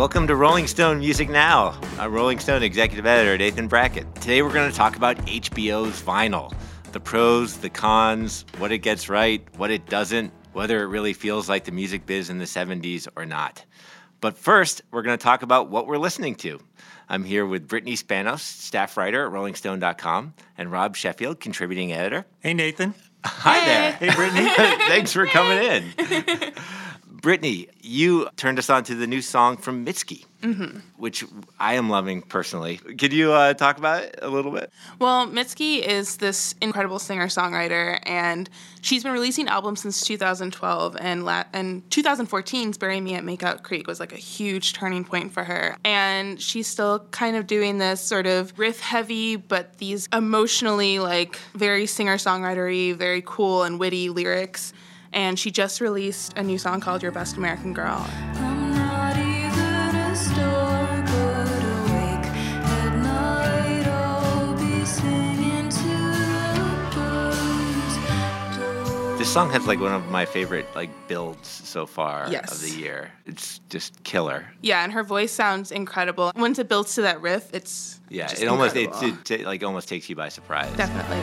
Welcome to Rolling Stone Music Now. I'm Rolling Stone executive editor Nathan Brackett. Today we're going to talk about HBO's vinyl the pros, the cons, what it gets right, what it doesn't, whether it really feels like the music biz in the 70s or not. But first, we're going to talk about what we're listening to. I'm here with Brittany Spanos, staff writer at RollingStone.com, and Rob Sheffield, contributing editor. Hey, Nathan. Hi there. Hey, Brittany. Thanks for coming in. Brittany, you turned us on to the new song from Mitski, Mm-hmm. which I am loving personally. Could you uh, talk about it a little bit? Well, Mitski is this incredible singer songwriter, and she's been releasing albums since 2012. And la- and 2014's "Bury Me at Makeout Creek" was like a huge turning point for her. And she's still kind of doing this sort of riff heavy, but these emotionally like very singer songwritery, very cool and witty lyrics. And she just released a new song called "Your Best American Girl." I'm not even a star, but awake at night. I'll be singing to the birds. This song has like one of my favorite like builds so far Yes. of the year. It's just killer. Yeah, and her voice sounds incredible. Once it builds to that riff, it's Yeah, just it almost it, it, it, like almost takes you by surprise. definitely.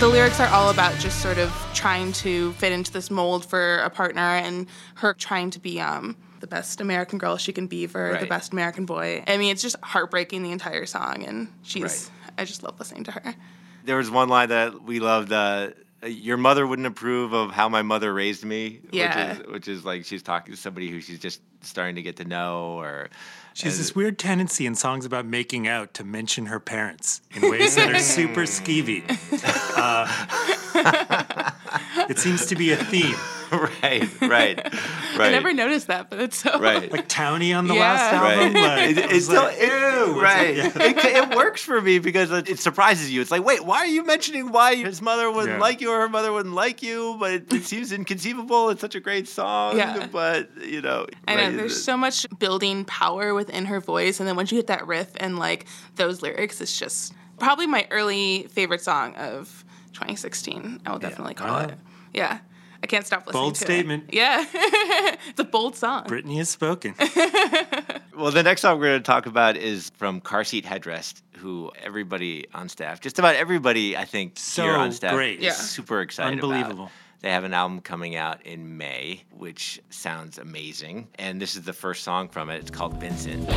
The lyrics are all about just sort of trying to fit into this mold for a partner and her trying to be um, the best American girl she can be for the best American boy. I mean, it's just heartbreaking the entire song, and she's, Right. I just love listening to her. There was one line that we loved. Uh, your mother wouldn't approve of how my mother raised me. Yeah. Which is, which is like she's talking to somebody who she's just starting to get to know, or She has this weird tendency in songs about making out to mention her parents in ways that are super skeevy. Uh, it seems to be a theme. Right, right, right. I never noticed that, but it's so. Right. Like Townie on the Yeah. last Right. album. Like, It, it's still like, ew. right. It's like, it, it works for me because it, it surprises you. It's like, wait, why are you mentioning why his mother wouldn't Yeah. like you or her mother wouldn't like you? But it, it seems inconceivable. It's such a great song. Yeah. But you know, I know right, there's so much building power within her voice, and then once you hit that riff and like those lyrics, it's just probably my early favorite song of 2016. I will definitely call Wow. it. Yeah, I can't stop listening Bold to statement. it. Yeah, it's a bold song. Brittany has spoken. Well, the next song we're going to talk about is from Car Seat Headrest, who everybody on staff, just about everybody, I think, So here on staff, great. is Yeah. super excited about. Unbelievable. They have an album coming out in May, which sounds amazing. And this is the first song from it. It's called Vincent.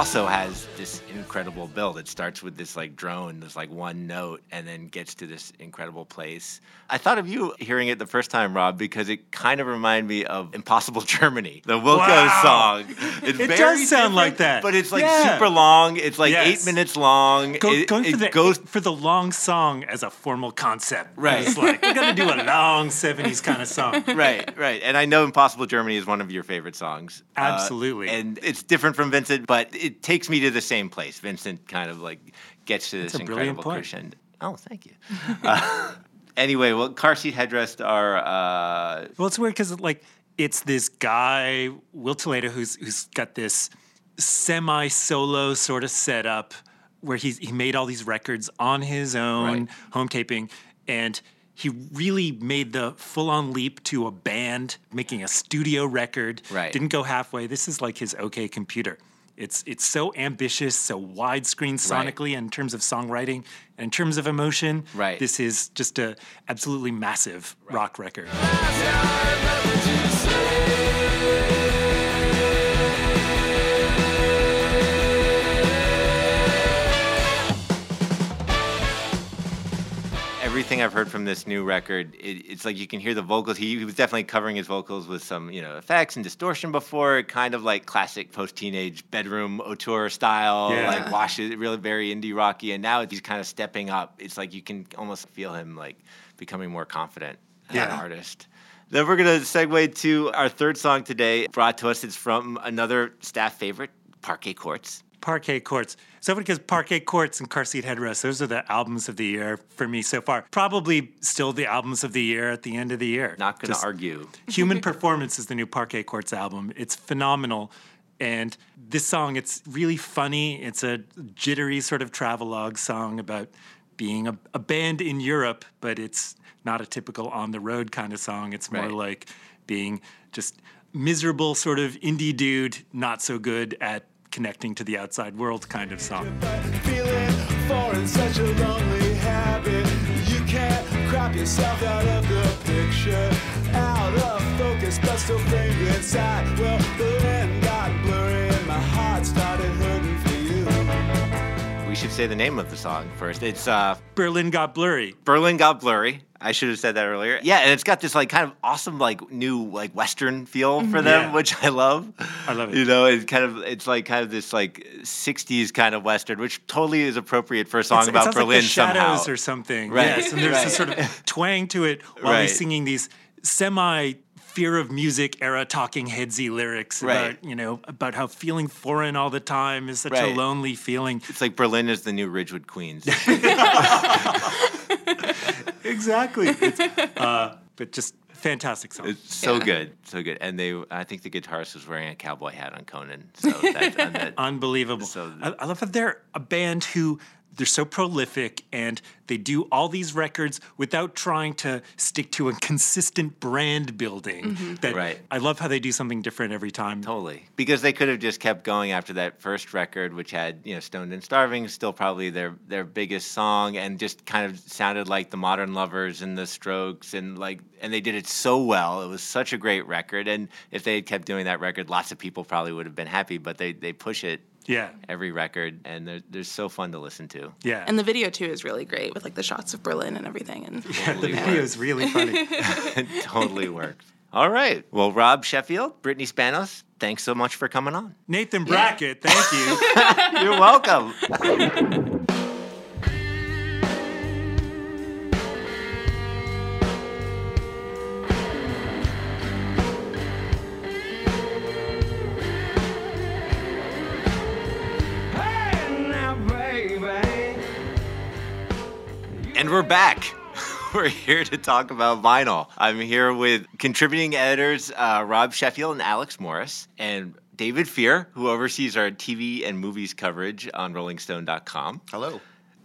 Also has this incredible build. It starts with this like drone, this like one note, and then gets to this incredible place. I thought of you hearing it the first time, Rob, because it kind of reminded me of Impossible Germany, the Wilco Wow. song. It's It does sound like that. but it's like Yeah. super long. It's like Yes. eight minutes long. Go, it, going it for the goes for the long song as a formal concept. Right. It's like we're gonna do a long '70s kind of song. right, right. And I know Impossible Germany is one of your favorite songs. Uh, Absolutely. and it's different from Vincent, but it takes me to the same place. Vincent kind of like gets to this incredible point. crescendo. Oh, thank you. uh, anyway, well, car seat headrest are. Uh, Well, it's weird because like it's this guy Will Toledo who's who's got this semi-solo sort of setup where he's he made all these records on his own Right. home taping and he really made the full-on leap to a band making a studio record Right. didn't go halfway this is like his okay computer it's it's so ambitious so widescreen sonically in terms of songwriting and in terms of emotion. Right. this is just a absolutely massive rock record everything I've heard from this new record, it, it's like you can hear the vocals. He, he was definitely covering his vocals with some, you know, effects and distortion before, kind of like classic post-teenage bedroom auteur style, Yeah. like washes, really very indie rocky. And now he's kind of stepping up. It's like you can almost feel him like becoming more confident as an artist. Then we're gonna segue to our third song today, brought to us. It's from another staff favorite, Parquet Courts. Parquet Courts. So because Parquet Courts and Car Seat Headrest, those are the albums of the year for me so far. Probably still the albums of the year at the end of the year. Not going to argue. Human Performance is the new Parquet Courts album. It's phenomenal. And this song, it's really funny. It's a jittery sort of travelogue song about being a, a band in Europe, but it's not a typical on the road kind of song. It's more Right. like being just miserable sort of indie dude, not so good at connecting to the outside world kind of song. Feeling foreign, such a lonely habit. You can't crop yourself out of the picture. Out of focus, but still framed inside. Well, the got blurry and my heart started. We should say the name of the song first. It's uh, Berlin got blurry. Berlin Got Blurry. I should have said that earlier. Yeah, and it's got this like kind of awesome like new like western feel for them, Yeah. which I love. I love it. You know, it's kind of it's like kind of this like '60s kind of western, which totally is appropriate for a song It's- about sounds Berlin like the somehow. Shadows or something. Right. Yes, and there's this Right. sort of twang to it while Right. he's singing these semi fear of music era talking headsy lyrics Right. about you know about how feeling foreign all the time is such a lonely feeling. It's like Berlin is the new Ridgewood Queens. exactly. It's, uh, but just fantastic song. It's so Yeah. good, so good. And they, I think the guitarist was wearing a cowboy hat on Conan. So that, and that Unbelievable. So- I, I love that they're a band who they're so prolific and they do all these records without trying to stick to a consistent brand building. Mm-hmm. That Right. I love how they do something different every time. Totally. Because they could have just kept going after that first record, which had, you know, Stoned and Starving, still probably their their biggest song, and just kind of sounded like the Modern Lovers and the Strokes, and like, and they did it so well. It was such a great record, and if they had kept doing that record, lots of people probably would have been happy. But they they push it Yeah. every record, and they're they're so fun to listen to. Yeah. And the video too is really great with like the shots of Berlin and everything. And Yeah, the video is really funny. it totally works. All right. Well, Rob Sheffield, Brittany Spanos, thanks so much for coming on. Nathan Brackett, thank you. You're welcome. And we're back. We're here to talk about vinyl. I'm here with contributing editors uh, Rob Sheffield and Alex Morris, and David Fear, who oversees our TV and movies coverage on RollingStone.com. Hello.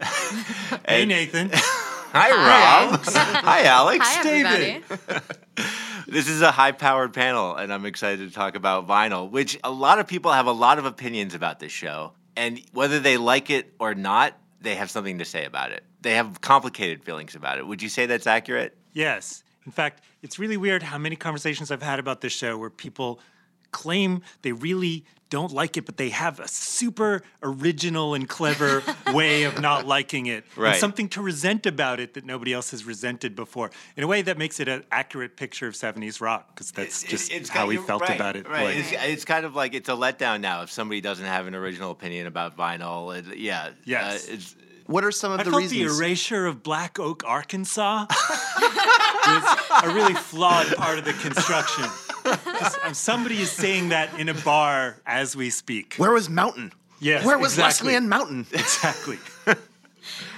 hey, Nathan. Hi, Rob. Hi, Alex. Hi, David. This is a high powered panel, and I'm excited to talk about vinyl, which a lot of people have a lot of opinions about this show. And whether they like it or not, they have something to say about it. They have complicated feelings about it. Would you say that's accurate? Yes. In fact, it's really weird how many conversations I've had about this show where people claim they really don't like it, but they have a super original and clever way of not liking it. Right. And something to resent about it that nobody else has resented before. In a way that makes it an accurate picture of 70s rock, because that's just It's how we felt right, about it. Right. like- It's, it's kind of like it's a letdown now if somebody doesn't have an original opinion about vinyl. It, yeah. Yes. Uh, it's, What are some of I the felt reasons? the erasure of Black Oak, Arkansas was a really flawed part of the construction. Um, Somebody is saying that in a bar as we speak. Where was Mountain? Yes, Where was exactly. Leslie and Mountain? Exactly.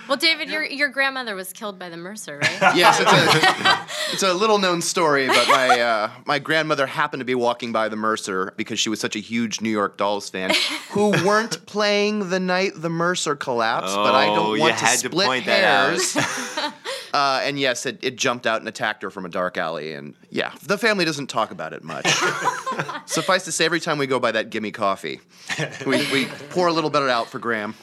Well, David, your your grandmother was killed by the Mercer, right? yes, it's a, it's a little known story, but my uh, my grandmother happened to be walking by the Mercer because she was such a huge New York Dolls fan, who weren't playing the night the Mercer collapsed. but I Oh, don't you want to had to split point that out. hairs. uh, and yes, it, it jumped out and attacked her from a dark alley. And yeah, the family doesn't talk about it much. Suffice to say, every time we go by that gimme coffee, we, we pour a little bit out for Graham.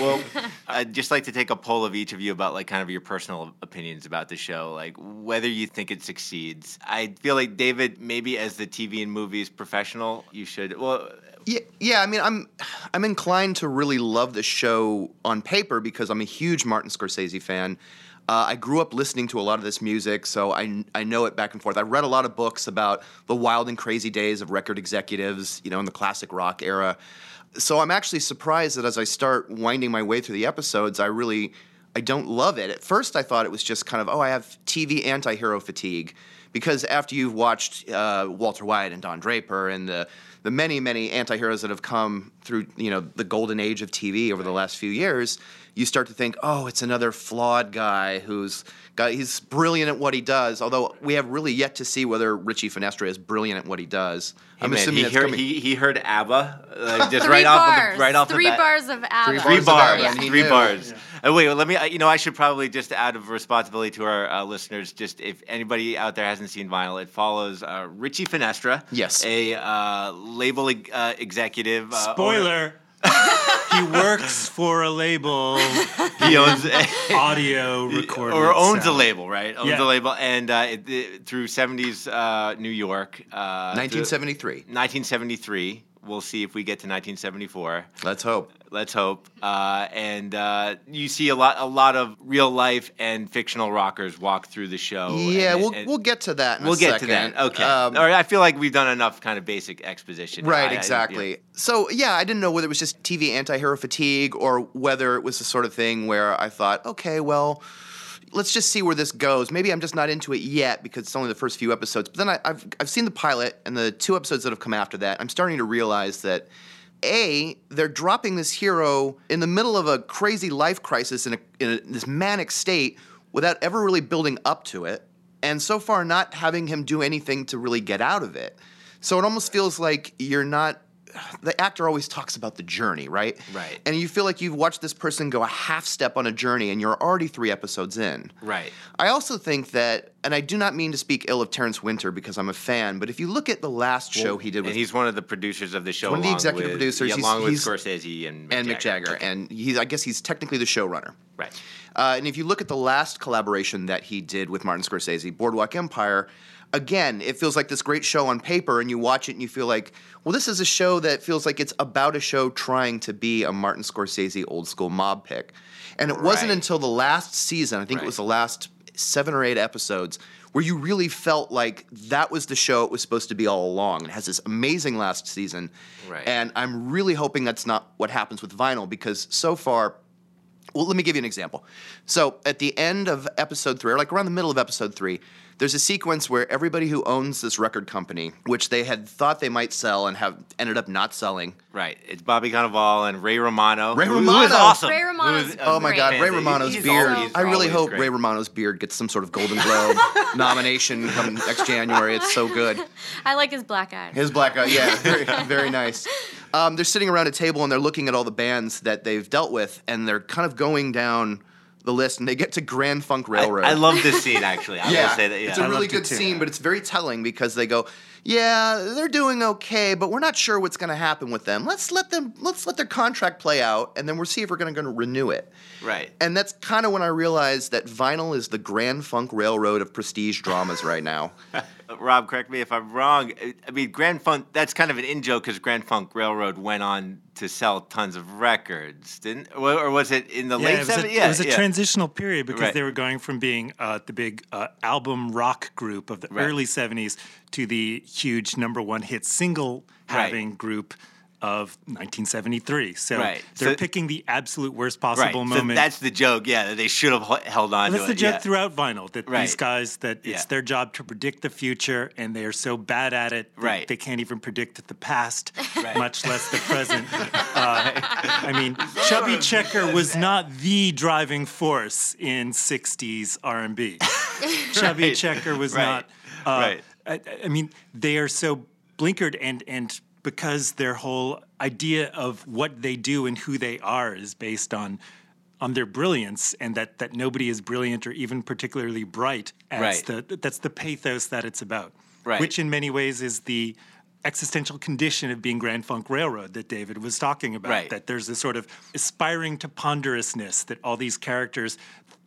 well, I'd just like to take a poll of each of you about like kind of your personal opinions about the show, like whether you think it succeeds. I feel like David, maybe as the TV and movies professional, you should. Well, Yeah, yeah. I mean, I'm I'm inclined to really love the show on paper because I'm a huge Martin Scorsese fan. Uh, I grew up listening to a lot of this music, so I I know it back and forth. I read a lot of books about the wild and crazy days of record executives, you know, in the classic rock era. So I'm actually surprised that as I start winding my way through the episodes, I really I don't love it. At first, I thought it was just kind of oh, I have TV anti-hero fatigue because after you've watched uh, Walter White and Don Draper and the the many many anti-heroes that have come through you know the golden age of TV over the last few years, you start to think, oh, it's another flawed guy who's got he's brilliant at what he does. Although we have really yet to see whether Richie Finestra is brilliant at what he does. I'm Man, assuming he, heard, coming. he, he heard ABBA uh, just Three right off bars. of the, right off Three the bat. bars of ABBA. Three bars of bars. ABBA, and Three knew. bars. Uh, wait, let me. uh, You know, I should probably just out of responsibility to our uh, listeners, just if anybody out there hasn't seen vinyl, it follows uh, Richie Finestra. Yes. a uh, label uh, executive. Uh, owner- Spoiler. he works for a label, He owns audio recording. or owns a label, right? Owns Yeah. a label, and uh, it, it- through '70s uh, New York, uh, 1973. 1973. We'll see if we get to 1974. Let's hope. Let's hope. Uh, and uh, you see a lot, a lot of real life and fictional rockers walk through the show. Yeah, and- we'll and- we'll get to that. In we'll get second. to that. Okay. Um, All right. I feel like we've done enough kind of basic exposition. Right, I- I- exactly. yeah. So yeah, I didn't know whether it was just TV anti-hero fatigue or whether it was the sort of thing where I thought, okay, well, let's just see where this goes. Maybe I'm just not into it yet because it's only the first few episodes. But then I, I've I've seen the pilot and the two episodes that have come after that. I'm starting to realize that. A, they're dropping this hero in the middle of a crazy life crisis in, a, in a, this manic state without ever really building up to it, and so far not having him do anything to really get out of it. So it almost feels like you're not. The actor always talks about the journey, right? Right. And you feel like you've watched this person go a half step on a journey and you're already three episodes in. Right. I also think that, and I do not mean to speak ill of Terrence Winter because I'm a fan, but if you look at the last show he did with And he's one of the producers of the show. One of the executive with- producers. yeah, He's- along with he's- Scorsese and Mick and Mick Jagger, Okay. and he's I guess he's technically the showrunner. Right. Uh, and if you look at the last collaboration that he did with Martin Scorsese, Boardwalk Empire, again, it feels like this great show on paper, and you watch it and you feel like, well, this is a show that feels like it's about a show trying to be a Martin Scorsese old school mob pick. And it wasn't until the last season, I think it was the last seven or eight episodes, where you really felt like that was the show it was supposed to be all along. It has this amazing last season. Right. And I'm really hoping that's not what happens with vinyl because so far, well, let me give you an example. So at the end of episode three, or like around the middle of episode three, there's a sequence where everybody who owns this record company, which they had thought they might sell and have ended up not selling. Right. It's Bobby Cannavale and Ray Romano. Ray who- Who is awesome. Ray Romano's Who is- Oh my Great. God, Ray Romano's he's beard. always- I really hope great. Ray Romano's beard gets some sort of Golden Globe nomination come next January. It's so good. I like his black eye. His black eye, yeah, very, very nice. Um, they're sitting around a table and they're looking at all the bands that they've dealt with, and they're kind of going down the list, and they get to Grand Funk Railroad. I love this scene actually. I will say that. Yeah. It's a I really good scene, but it's very telling because they go, "Yeah, they're doing okay, but we're not sure what's going to happen with them. Let's let them let's let their contract play out and then we'll see if we're going to renew it." right. And that's kind of when I realized that vinyl is the Grand Funk Railroad of prestige dramas right now. Rob, correct me if I'm wrong. I- I mean, Grand Funk, that's kind of an in joke because Grand Funk Railroad went on to sell tons of records, didn't Or or was it in the Yeah, late 70s? yeah, it was a yeah. transitional period because Right. they were going from being uh, the big uh, album rock group of the Right. early 70s to the huge number one hit single Right. having group of 1973. So Right. they're So- picking the absolute worst Right. possible So moment. that's the joke, yeah, that they should have held on That's to the it. joke yeah. throughout vinyl that Right. these guys that it's Yeah. their job to predict the future and they are so bad at it Right. they can't even predict the past, Right. much less the present. uh, I mean, Chubby Checker was not the driving force in '60s R&B. Chubby Right. Checker was Right. not. Uh, Right. I, I mean, they are so blinkered and and because their whole idea of what they do and who they are is based on on their brilliance and that that nobody is brilliant or even particularly bright as Right. the that's the pathos that it's about Right. which in many ways is the existential condition of being Grand Funk Railroad that David was talking about Right. that there's this sort of aspiring to ponderousness that all these characters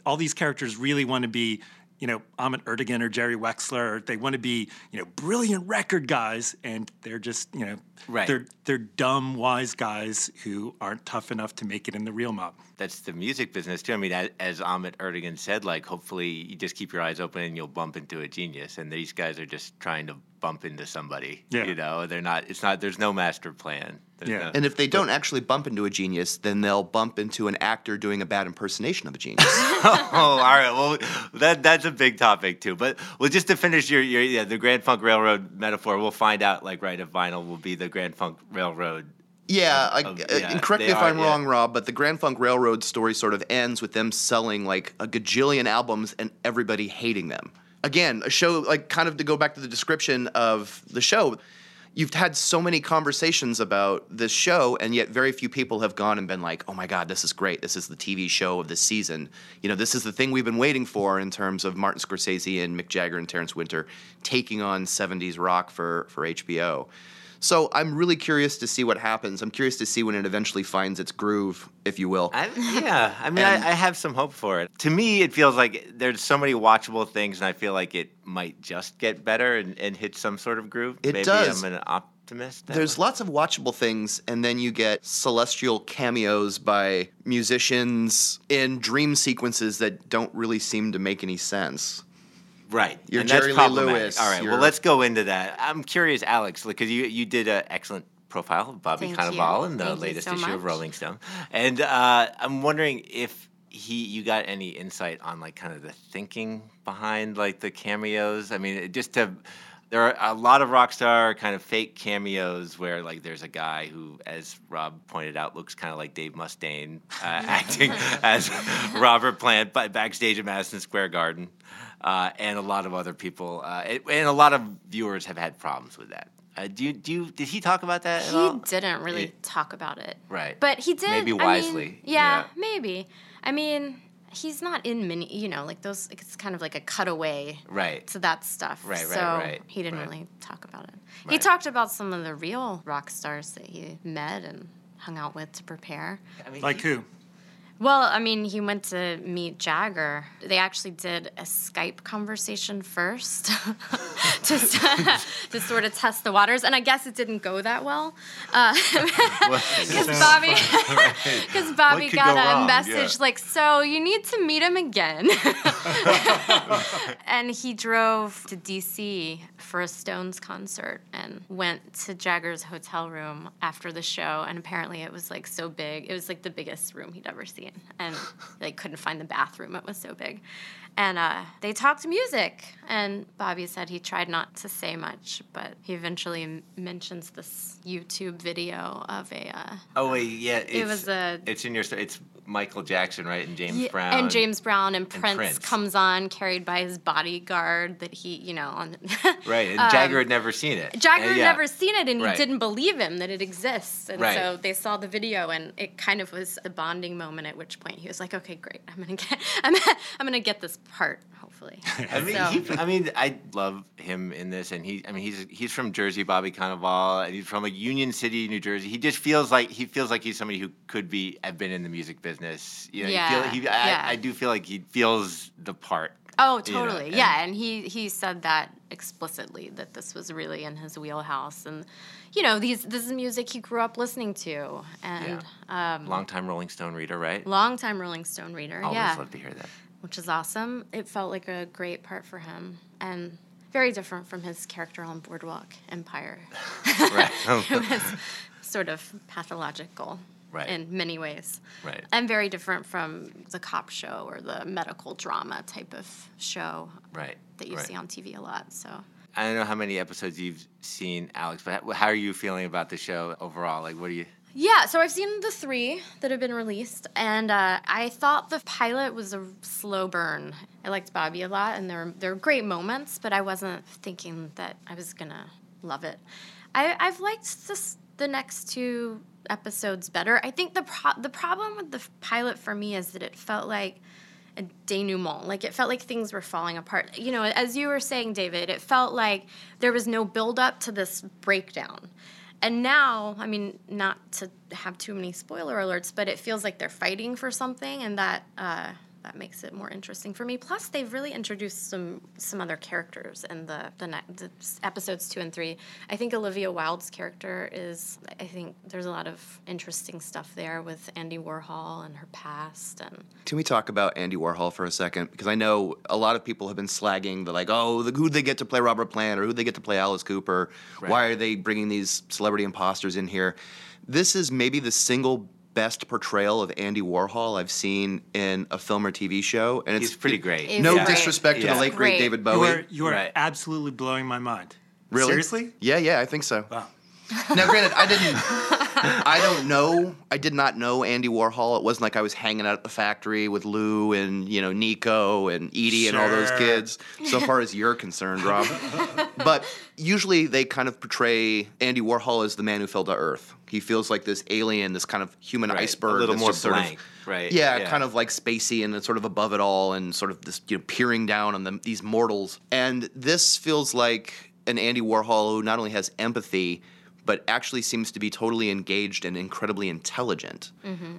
all these characters really want to be you know Ahmet Ertegun or Jerry Wexler they want to be you know brilliant record guys and they're just you know Right. they're they're dumb wise guys who aren't tough enough to make it in the real mob That's the music business too. I mean, as, as Ahmet Ertegun said, like hopefully you just keep your eyes open and you'll bump into a genius. And these guys are just trying to bump into somebody. Yeah. You know, they're not. It's not. There's no master plan. There's Yeah. no- And if they don't actually bump into a genius, then they'll bump into an actor doing a bad impersonation of a genius. oh, all right. Well, that that's a big topic too. But well, just to finish your your yeah, the Grand Funk Railroad metaphor, we'll find out like right if vinyl will be the Grand Funk Railroad. Yeah, I, Of- uh, yeah, and correct me if are, I'm yeah. wrong, Rob, but the Grand Funk Railroad story sort of ends with them selling like a gajillion albums and everybody hating them. Again, a show like kind of to go back to the description of the show. You've had so many conversations about this show, and yet very few people have gone and been like, "Oh my God, this is great! This is the TV show of this season." You know, this is the thing we've been waiting for in terms of Martin Scorsese and Mick Jagger and Terrence Winter taking on '70s rock for for HBO. So I'm really curious to see what happens. I'm curious to see when it eventually finds its groove, if you will. I, yeah, I mean, I, I have some hope for it. To me, it feels like there's so many watchable things, and I feel like it might just get better and, and hit some sort of groove. It Maybe does. I'm an optimist. There's way. lots of watchable things, and then you get celestial cameos by musicians in dream sequences that don't really seem to make any sense. Right. You're and that's Jerry Lee. Lewis, All right. you're- Well, let's go into that. I'm curious, Alex, because you you did an excellent profile of Bobby Thank Cannavale in the Thank latest so issue of. Rolling Stone, and uh, I'm wondering if he you got any insight on like kind of the thinking behind like the cameos. I mean, just to there are a lot of rock star kind of fake cameos where like there's a guy who, as Rob pointed out, looks kind of like Dave Mustaine uh, acting as Robert Plant by backstage at Madison Square Garden, uh, and a lot of other people, uh, and a lot of viewers have had problems with that. Uh, do you do you, did he talk about that at all? He didn't really It- talk about it. Right. But he did. Maybe I mean, wisely, yeah, yeah. maybe. I mean, he's not in many, you know, like those, it's kind of like a cutaway Right. to that stuff. Right, right, so right, he didn't right. really talk about it. He talked about some of the real rock stars that he met and hung out with to prepare. I mean, Like he- who? Well, I mean, he went to meet Jagger. They actually did a Skype conversation first to, to sort of test the waters, and I guess it didn't go that well. Uh, because Bobby, because Bobby got go a wrong? message Yeah. like, "So you need to meet him again," and he drove to D.C. for a Stones concert and went to Jagger's hotel room after the show, and apparently it was like so big. It was like the biggest room he'd ever seen, and they couldn't find the bathroom. It was so big. And uh, they talked music, and Bobby said he tried not to say much, but he eventually m- mentions this YouTube video of a uh, Oh wait, yeah. It's, was a- It's in your. It's Michael Jackson, right? And James Yeah, Brown. And James Brown and Prince, Prince. comes on carried by his bodyguard that he, you know, on Right, and Um, Jagger had never seen it. Jagger Uh, had never seen it and Right. he didn't believe him that it exists. And Right. so they saw the video and it kind of was a bonding moment at which point he was like, Okay, great. I'm gonna get I'm I'm gonna get this part, hopefully. I mean, So- he, I mean, I love him in this, and he, I mean, he's he's from Jersey, Bobby Cannavale, and he's from like Union City, New Jersey. He just feels like he feels like he's somebody who could be have been in the music business. You know, Yeah, he feel, he, I, yeah. I do feel like he feels the part. Oh, you know, totally. and- yeah, and he he said that explicitly that this was really in his wheelhouse, and you know, these this is music he grew up listening to, and um, Longtime Rolling Stone reader, right? Long time Rolling Stone reader. Always yeah, love to hear that. which is awesome. It felt like a great part for him, and very different from his character on Boardwalk Empire. Right. it was sort of pathological Right. in many ways. Right. And very different from the cop show or the medical drama type of show Right. that you right. see on TV a lot. So I don't know how many episodes you've seen, Alex, but how- are you feeling about the show overall? Like, what do you? yeah, so I've seen the three that have been released, and uh, I thought the pilot was a slow burn. I liked Bobby a lot, and there were, there were great moments, but I wasn't thinking that I was gonna love it. I, I've liked this the next two episodes better. I think the pro- the problem with the pilot for me is that it felt like a denouement. Like it felt like things were falling apart. You know, as you were saying, David, it felt like there was no build up to this breakdown. And now, I mean, not to have too many spoiler alerts, but it feels like they're fighting for something, and that uh, that makes it more interesting for me. Plus, they've really introduced some some other characters in the the, ne- the episodes two and three. I think Olivia Wilde's character is. I think there's a lot of interesting stuff there with Andy Warhol and her past and. Can we talk about Andy Warhol for a second? Because I know a lot of people have been slagging the like, oh, the, who they get to play Robert Plant or who they get to play Alice Cooper? Why are they bringing these celebrity imposters in here? This is maybe the single best portrayal of Andy Warhol I've seen in a film or TV show, and it's He's pretty great. It's No great. disrespect to Yeah. the late great Great. David You Bowie. are, you are Right. absolutely blowing my mind. Really? Seriously? Yeah, yeah, I think so. Wow. Now, granted, I didn't. I don't know. I did not know Andy Warhol. It wasn't like I was hanging out at the factory with Lou and you know Nico and Edie and all those kids. So far as you're concerned, Rob. but usually they kind of portray Andy Warhol as the man who fell to Earth. He feels like this alien, this kind of human Right. iceberg, A little more just sort of- right? yeah, Yeah. kind of like spacey and sort of above it all, and sort of this you know peering down on them, these mortals. And this feels like an Andy Warhol who not only has empathy, but actually seems to be totally engaged and incredibly intelligent.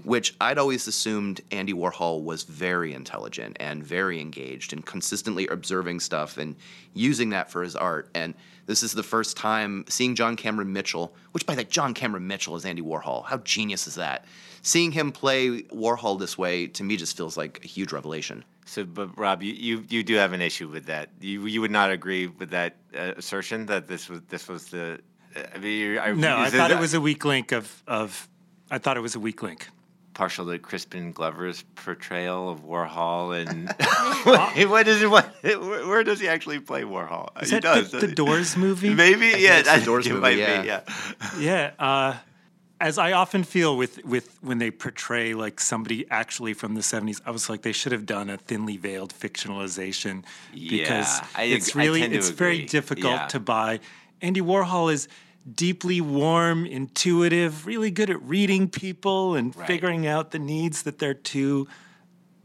Which I'd always assumed Andy Warhol was very intelligent and very engaged and consistently observing stuff and using that for his art. And this is the first time seeing John Cameron Mitchell, which by the way, John Cameron Mitchell is Andy Warhol. How genius is that? Seeing him play Warhol this way to me just feels like a huge revelation. So, but Rob, you, you, you do have an issue with that. You you would not agree with that uh, assertion that this was this was the. I mean, I, No, I thought it that was a weak link of of. I thought it was a weak link. partial to Crispin Glover's portrayal of Warhol and what is it? What where, where does he actually play Warhol? Is he that does. the, the? Doors movie? Maybe think yeah. it's the Doors it movie, might yeah. be yeah. Yeah. Uh, as I often feel with with when they portray like somebody actually from the '70s, I was like they should have done a thinly veiled fictionalization because Yeah, I it's ag- I really tend to it's very difficult Yeah. to buy. Andy Warhol is deeply warm, intuitive, really good at reading people and Right. figuring out the needs that they're too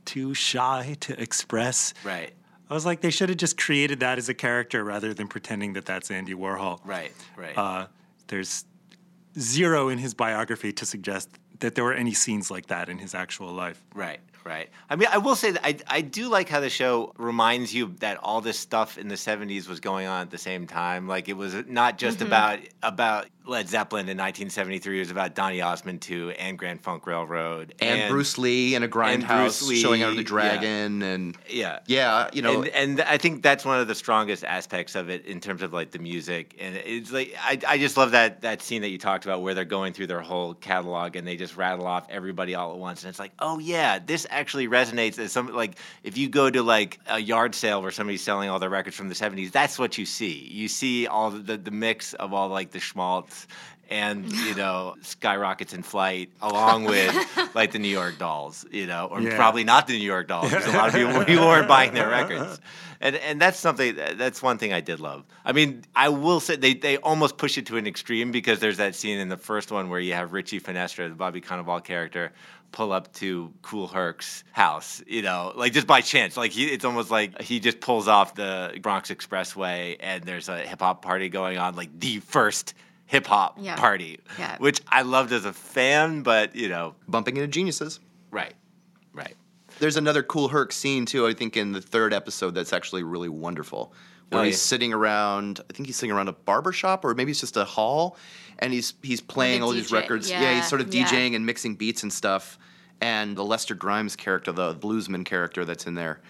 too shy to express. Right. I was like, they should have just created that as a character rather than pretending that that's Andy Warhol. Right. Right. Uh, there's zero in his biography to suggest that there were any scenes like that in his actual life. Right, right. I mean, I will say that I, I do like how the show reminds you that all this stuff in the 70s was going on at the same time. Like, it was not just mm-hmm. about about Led Zeppelin in 1973. It was about Donny Osmond, too, and Grand Funk Railroad. And, Bruce Lee in a grindhouse Lee, showing out of the yeah. dragon and Yeah. yeah, you know, and, and I think that's one of the strongest aspects of it in terms of like the music. And it's like I, I just love that that scene that you talked about where they're going through their whole catalog and they just rattle off everybody all at once. And it's like, oh yeah, this actually resonates as some like if you go to like a yard sale where somebody's selling all their records from the seventies, that's what you see. You see all the, the, the mix of all like the schmaltz and you know skyrockets in flight along with like the new york dolls you know or Yeah. probably not the new york dolls because a lot of people, people weren't buying their records and and that's something that's one thing i did love i mean i will say they, they almost push it to an extreme because there's that scene in the first one where you have richie finestra the bobby cannavale character pull up to Kool Herc's house, you know, like just by chance. Like he, it's almost like he just pulls off the Bronx Expressway and there's a hip hop party going on, like the first hip hop Yeah. party, Yeah. which I loved as a fan, but you know, bumping into geniuses. right, right. There's another Kool Herc scene too. I think in the third episode that's actually really wonderful, where Oh, he's yeah. sitting around. I think he's sitting around a barber shop, or maybe it's just a hall, and he's he's playing all these records. Yeah. yeah, he's sort of yeah. DJing and mixing beats and stuff. And the Lester Grimes character, the bluesman character that's in there,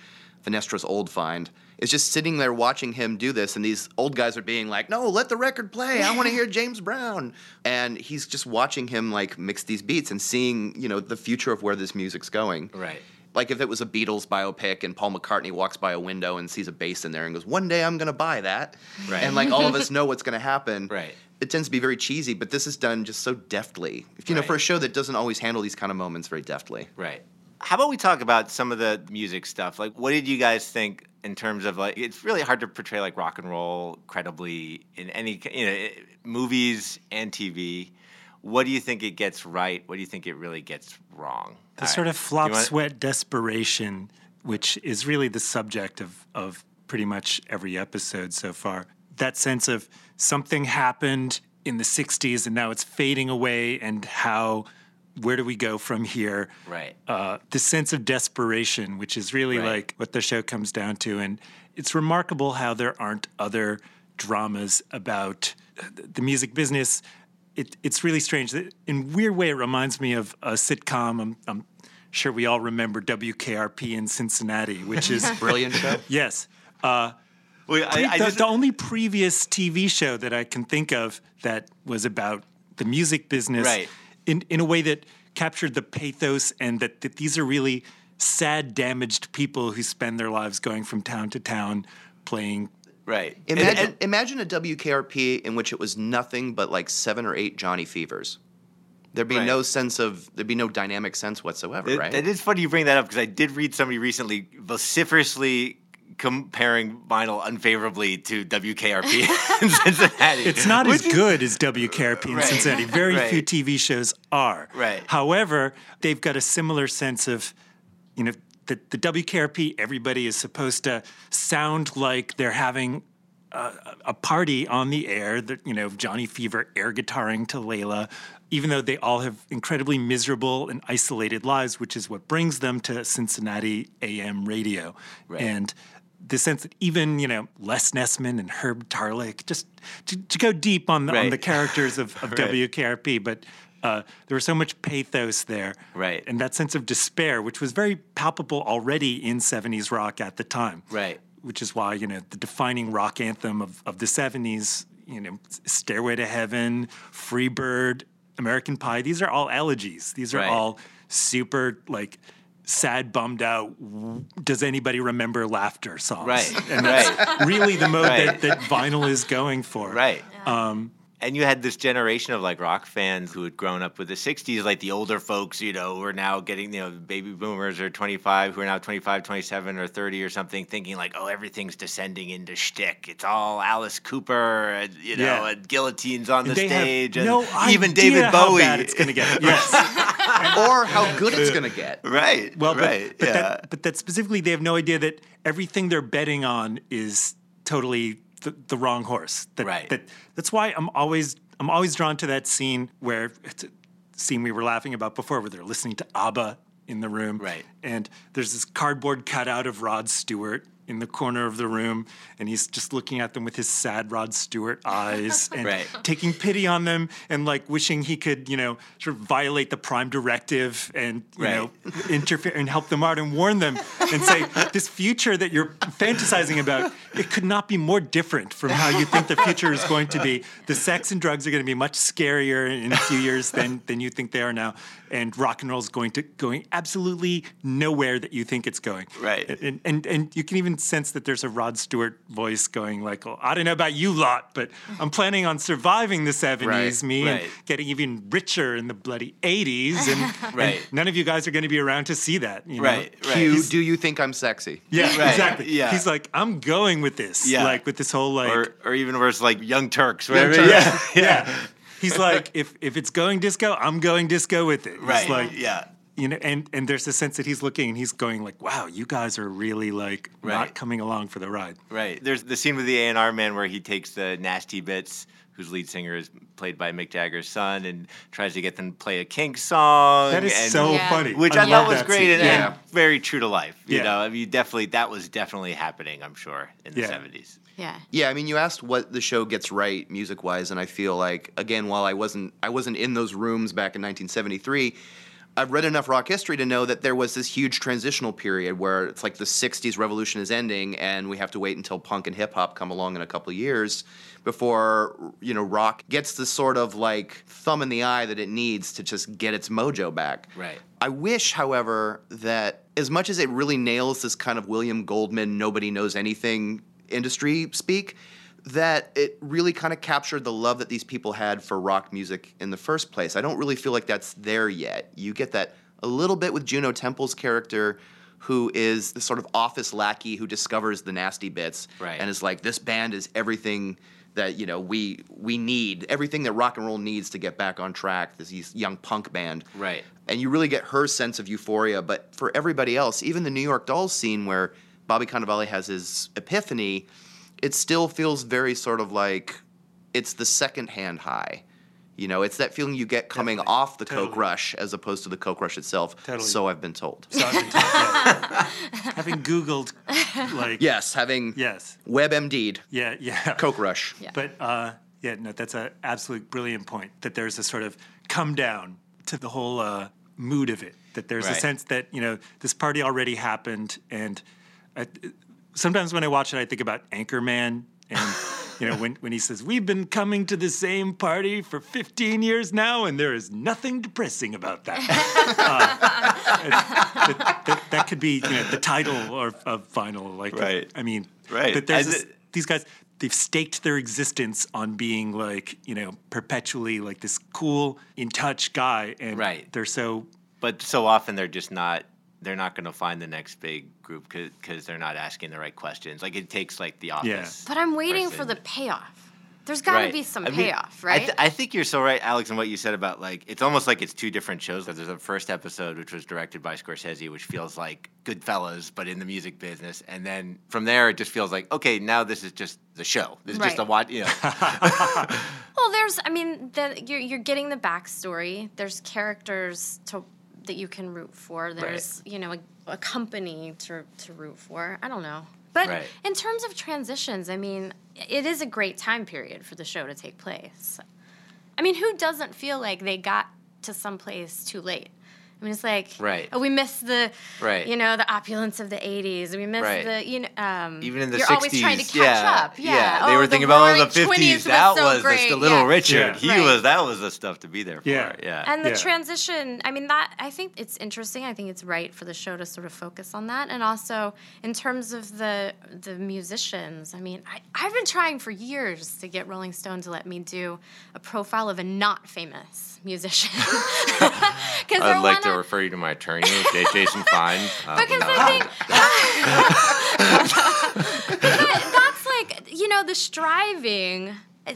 Finestra's old find, is just sitting there watching him do this. And these old guys are being like, "No, let the record play. I want to hear James Brown." And he's just watching him like mix these beats and seeing, you know, the future of where this music's going Right. Like if it was a Beatles biopic and Paul McCartney walks by a window and sees a bass in there and goes, "One day I'm gonna buy that," Right. and like all of us know what's gonna happen. Right. It tends to be very cheesy, but this is done just so deftly. If you know, for a show that doesn't always handle these kind of moments very deftly. Right. How about we talk about some of the music stuff? Like, what did you guys think in terms of like? It's really hard to portray like rock and roll credibly in any you know movies and TV. What do you think it gets right? What do you think it really gets wrong? The All sort right. of flop, want- sweat, desperation, which is really the subject of, of pretty much every episode so far. That sense of something happened in the 60s and now it's fading away, and how where do we go from here? Right. Uh, the sense of desperation, which is really Right. like what the show comes down to. And it's remarkable how there aren't other dramas about the music business. It, it's really strange. In a weird way, it reminds me of a sitcom. I'm, I'm sure we all remember WKRP in Cincinnati, which is Brilliant show. yes. Uh, Well, I, I the, just, the only previous TV show that I can think of that was about the music business Right. in, in a way that captured the pathos and that, that these are really sad, damaged people who spend their lives going from town to town playing. Right. Imagine, and- imagine a WKRP in which it was nothing but like seven or eight Johnny Fevers. There'd be Right. no sense of there'd be no dynamic sense whatsoever, It, right? It is funny you bring that up because I did read somebody recently vociferously comparing vinyl unfavorably to WKRP in Cincinnati. It's not as Which is- good as WKRP in Right. Cincinnati. Very Right. few TV shows are. Right. However, they've got a similar sense of, you know, the, the WKRP, everybody is supposed to sound like they're having a, a party on the air. That you know, Johnny Fever air guitaring to Layla, even though they all have incredibly miserable and isolated lives, which is what brings them to Cincinnati AM radio. Right. And the sense that even you know Les Nessman and Herb Tarlek, just to, to go deep on the, on the characters of, of Right. WKRP, but. Uh, there was so much pathos there, Right. And that sense of despair, which was very palpable already in '70s rock at the time, Right. which is why you know the defining rock anthem of, of the 70s you know stairway to heaven freebird american pie these are all elegies these are Right. all super like sad bummed out does anybody remember laughter songs Right, and that's right. really the mode Right. that, that vinyl is going for Right. um, and you had this generation of like rock fans who had grown up with the 60s like the older folks you know who are now getting you know baby boomers are 25 who are now 25 27 or 30 or something thinking like oh everything's descending into shtick. It's all alice cooper and you know Yeah. and guillotines on the they have stage and no even idea david how bowie. bad it's going to get. Yes. Or how good it's gonna get. right Well, but, but, yeah. that, but that specifically, they have no idea that everything they're betting on is totally the, the wrong horse. That, Right. That that's why I'm always I'm always drawn to that scene where it's a scene we were laughing about before, where they're listening to ABBA in the room, Right. And there's this cardboard cutout of Rod Stewart in the corner of the room, and he's just looking at them with his sad Rod Stewart eyes and Right. taking pity on them and like wishing he could, you know, sort of violate the prime directive and you know interfere and help them out and warn them and say this future that you're fantasizing about it could not be more different from how you think the future is going to be. The sex and drugs are going to be much scarier in a few years than than you think they are now, and rock and roll is going to going absolutely nowhere that you think it's going. Right. And and and you can even sense that there's a Rod Stewart voice going like, well, I don't know about you lot, but I'm planning on surviving the 70s, Right, me, right. and getting even richer in the bloody 80s, and, and none of you guys are going to be around to see that. You know? Right, right. Hugh, do you think I'm sexy? Yeah, Right, exactly. yeah. He's like, I'm going with this. Yeah. Like with this whole like or, or even worse like young turks whatever Turks. yeah yeah. He's like, if if it's going disco, I'm going disco with it. He's right like, yeah you know, and and there's a sense that he's looking and he's going like, wow, you guys are really like Right. not coming along for the ride. Right. There's the scene with the A&R man where he takes the Nasty Bits, whose lead singer is played by Mick Jagger's son, and tries to get them to play a Kink song. That is and, so Yeah. funny. Which I, love thought was great and, Yeah. and very true to life. You Yeah. know, I mean, definitely that was definitely happening. I'm sure in the Yeah. 70s. Yeah. Yeah, I mean, you asked what the show gets right music wise, and I feel like again, while I wasn't I wasn't in those rooms back in 1973. I've read enough rock history to know that there was this huge transitional period where it's like the 60s revolution is ending and we have to wait until punk and hip hop come along in a couple of years before you know rock gets the sort of like thumb in the eye that it needs to just get its mojo back. Right. I wish, however, that as much as it really nails this kind of William Goldman, nobody knows anything industry speak, that it really kind of captured the love that these people had for rock music in the first place. I don't really feel like that's there yet. You get that a little bit with Juno Temple's character, who is the sort of office lackey who discovers the nasty bits Right. and is like, this band is everything that you know we we need everything that rock and roll needs to get back on track this young punk band Right. and you really get her sense of euphoria. But for everybody else, even the New York Dolls scene where Bobby Cannavale has his epiphany, it still feels very sort of like it's the second hand high. You know, it's that feeling you get coming Definitely. off the Coke Rush as opposed to the Coke Rush itself. Totally. So I've been told. So I've been told, yeah. Having Googled, like, Yes, having yes, WebMD'd yeah, yeah. Coke Rush. Yeah. But uh, yeah, no, that's an absolute brilliant point. That there's a sort of come down to the whole uh, mood of it. That there's a sense that you know this party already happened, and I, sometimes when I watch it, I think about Anchorman, and you know when when he says we've been coming to the same party for 15 years now, and there is nothing depressing about that. Uh, that, that, that could be you know, the title or of vinyl. Like, Right. I mean, Right. That there's this, it- these guys they've staked their existence on being like you know perpetually like this cool in touch guy and Right. they're so But so often they're just not. They're not going to find the next big group because they're not asking the right questions. Like it takes like the office. But I'm waiting for the payoff. There's got to Right. be some I mean, payoff, I, right? th- I think you're so right, Alex, in what you said about like it's almost like it's two different shows. There's a first episode which was directed by Scorsese, which feels like Goodfellas, but in the music business, and then from there it just feels like okay, now this is just the show. This is just a Right. watch. You know, Well, there's, I mean, the, you're you're getting the backstory. There's characters to that you can root for. There's, you know, a, a company to to root for. I don't know, but Right. in terms of transitions, I mean, it is a great time period for the show to take place. I mean, who doesn't feel like they got to someplace too late? I mean, it's like, Right. Oh, we miss the, Right. you know, the opulence of the '80s. We miss Right. the, you know, um, even in the you're 60s, always trying to catch yeah, up. Yeah, they Oh, were the thinking about oh, the 50s. 20s that so was, the, great. the Little yeah. Richard. Yeah. He Right. was that was the stuff to be there for. Yeah. yeah. And the Yeah. transition, I mean, that I think it's interesting. I think it's right for the show to sort of focus on that, and also in terms of the the musicians. I mean, I, I've been trying for years to get Rolling Stone to let me do a profile of a not famous musician. Because I'd like to refer you to my attorney, Jason Fine. Uh, because no. I think that- that's like you know the striving.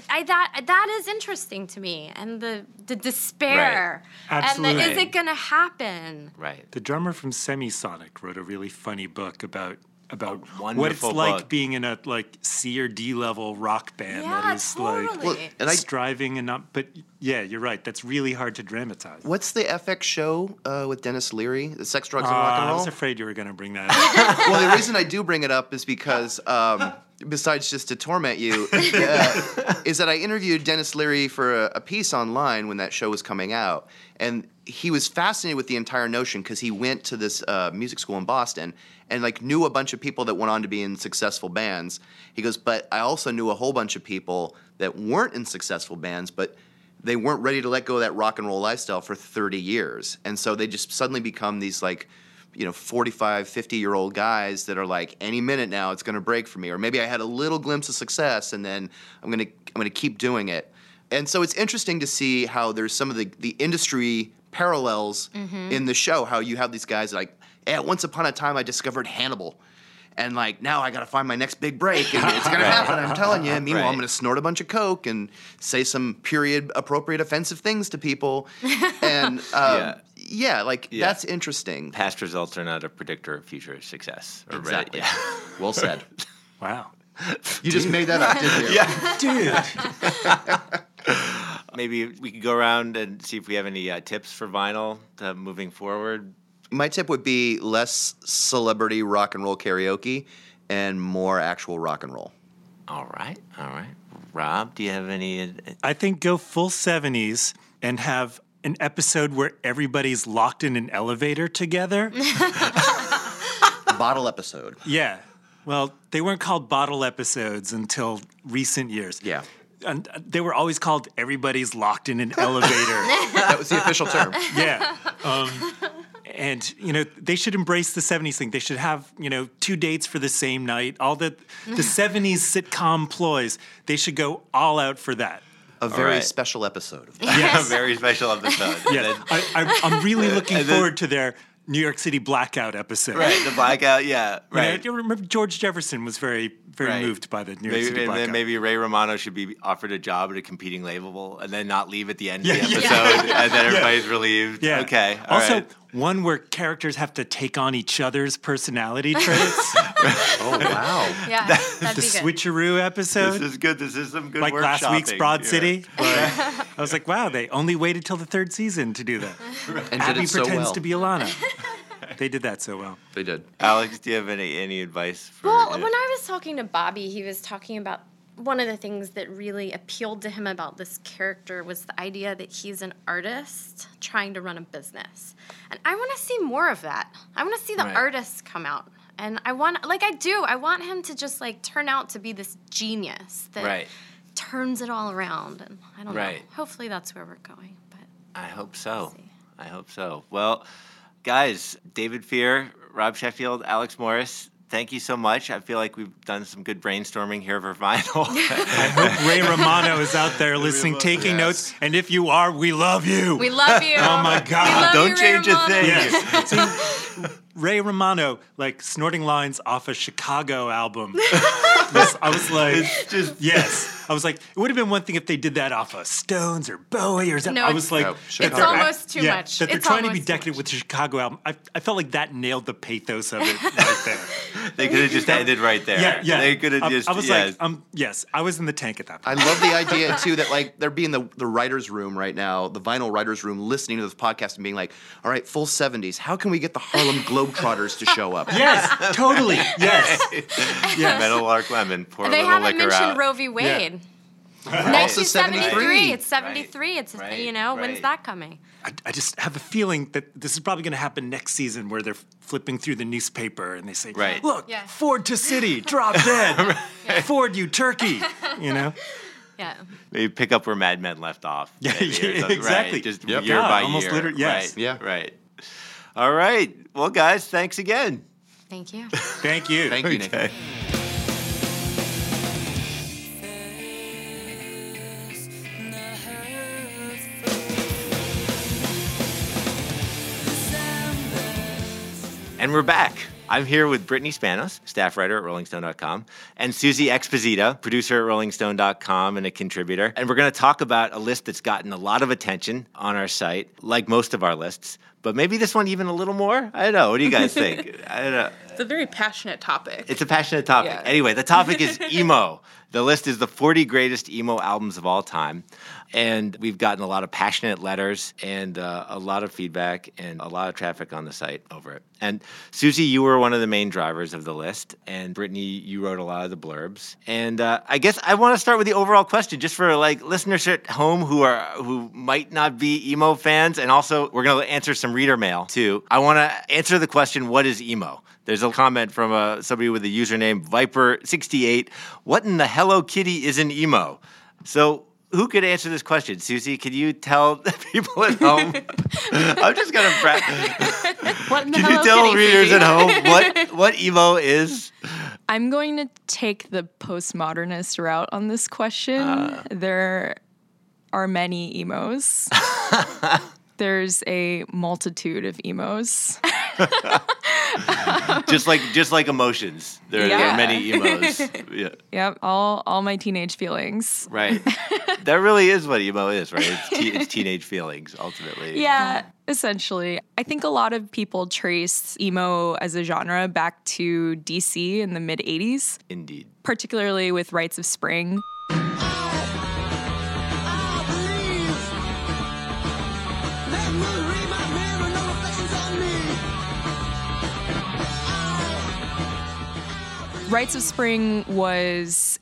I, that that is interesting to me, and the the despair, Absolutely. and the, is it gonna happen? right. the drummer from Semisonic wrote a really funny book about about what it's like book. being in a like C or D level rock band Yeah, that is totally. like Well, and I, striving and not but yeah you're right that's really hard to dramatize what's the FX show uh, with Denis Leary? The Sex, Drugs, and Uh, Rock and Roll. I was afraid you were going to bring that up. well, the reason I do bring it up is because, um, besides just to torment you, uh, is that I interviewed Denis Leary for a, a piece online when that show was coming out, and he was fascinated with the entire notion because he went to this uh, music school in Boston and like knew a bunch of people that went on to be in successful bands. He goes, but I also knew a whole bunch of people that weren't in successful bands, but they weren't ready to let go of that rock and roll lifestyle for 30 years. And so they just suddenly become these like, you know, 45, 50 year old guys that are like, any minute now it's going to break for me. Or maybe I had a little glimpse of success and then I'm going to, I'm going to keep doing it. And so it's interesting to see how there's some of the, the industry parallels in the show, how you have these guys like, yeah, once upon a time I discovered Hannibal. And like now I got to find my next big break, and it's gonna happen. I'm telling you. Meanwhile, I'm gonna snort a bunch of coke and say some period appropriate offensive things to people, and um, Yeah. yeah. like Yeah. that's interesting. Past results are not a predictor of future success. Or re- Exactly. yeah. Well said. wow. You just made that up, didn't you? Yeah. Dude. Maybe we could go around and see if we have any uh, tips for vinyl uh, moving forward. My tip would be less celebrity rock and roll karaoke and more actual rock and roll. All right. All right. Rob, do you have any? uh, I think go full 70s and have an episode where everybody's locked in an elevator together. Bottle episode. yeah. Well, they weren't called bottle episodes until recent years. Yeah. And uh, they were always called everybody's locked in an elevator. That was the official term. yeah. Um, and you know they should embrace the 70s thing. They should have you know two dates for the same night. All the the 70s sitcom ploys. They should go all out for that. A very right. special episode. Of that Yeah, very special episode. Yeah, I, I, I'm really looking And then- forward to their New York City blackout episode. Right, the blackout. Yeah, You know, right. you remember George Jefferson was very very Right. moved by the New York Maybe, City and blackout. then maybe Ray Romano should be offered a job at a competing label and then not leave at the end Yeah, of the episode, yeah. and then everybody's relieved. Yeah. Okay. all also, right. One where characters have to take on each other's personality traits. Oh wow. Yeah, that'd the be good. switcheroo episode. This is good. This is some good like last week's. Broad Yeah. City. Like, I was like, wow, they only waited till the third season to do that. And Abbi did it so pretends well. to be Ilana. they did that so well. They did. Alex, do you have any any advice? For, Well, when I was talking to Bobby, he was talking about one of the things that really appealed to him about this character was the idea that he's an artist trying to run a business. And I want to see more of that. I want to see the Right. artists come out. And I want, like I do, I want him to just like turn out to be this genius that Right. turns it all around. And I don't Right. know. Hopefully that's where we're going. But I hope so. I hope so. Well, guys, David Fear, Rob Sheffield, Alex Morris, thank you so much. I feel like we've done some good brainstorming here for vinyl. I hope Ray Romano is out there listening, taking notes. And if you are, we love you. we love you. Oh my We God. love Don't you, change a Romano. thing. Yes. See, Ray Romano, like snorting lines off a Chicago album. This- I was like, yes. I was like, it would have been one thing if they did that off of Stones or Bowie or something. No, I was like, No, that almost too much. That they're It's trying to be decadent with the Chicago album. I, I felt like that nailed the pathos of it right there. they could have just ended right there. Yeah, yeah. They could have I, just. I was yes. like, um, yes, I was in the tank at that point. I love the idea too that like they're being the the writers' room right now, the vinyl writers' room, listening to this podcast and being like, "All right, full '70s. How can we get the Harlem Globetrotters to show up?" yes, totally. Yes. yes. Meadowlark Lemon. Pour a They little haven't liquor mentioned out. Roe v. Wade. Also 1973. 73. It's 73. It's Right, you know when's that coming? I, I just have a feeling that this is probably going to happen next season where they're flipping through the newspaper and they say, Right. look, Yeah. Ford to city, drop dead. Ford, you turkey. You know? Yeah. They pick up where Mad Men left off. Yeah, maybe, or yeah, exactly. Right, Just Yep. year Yeah, by almost year. literally- yes. Right. Yeah. Right. All right. Well, guys, thanks again. Thank you. Thank you. Thank you, Nick. Okay. And we're back. I'm here with Brittany Spanos, staff writer at RollingStone.com, and Suzy Exposito, producer at RollingStone.com and a contributor. And we're going to talk about a list that's gotten a lot of attention on our site, like most of our lists, but maybe this one even a little more. I don't know. What do you guys think? I don't know. It's a very passionate topic. It's a passionate topic. Yeah. Anyway, the topic is emo. The list is the 40 greatest emo albums of all time. And we've gotten a lot of passionate letters and uh, a lot of feedback and a lot of traffic on the site over it. And Suzy, you were one of the main drivers of the list. And Brittany, you wrote a lot of the blurbs. And uh, I guess I want to start with the overall question, just for like listeners at home who are who might not be emo fans. And also, we're going to answer some reader mail too. I want to answer the question, what is emo? There's a comment from uh, somebody with the username Viper68. What in the Hello Kitty is an emo? So, who could answer this question? Suzy, can you tell the people at home? I'm just gonna. Bra- what in the can you tell Kitty, readers at home what what emo is? I'm going to take the postmodernist route on this question. there are many emos. There's a multitude of emos. Just like just like emotions, there, there are many emos. Yeah, Yep, all all my teenage feelings. right. that really is what emo is, right? It's, te- it's teenage feelings ultimately. Yeah, essentially. I think a lot of people trace emo as a genre back to DC in the mid 80s, indeed. particularly with Rites of Spring. Rites of Spring was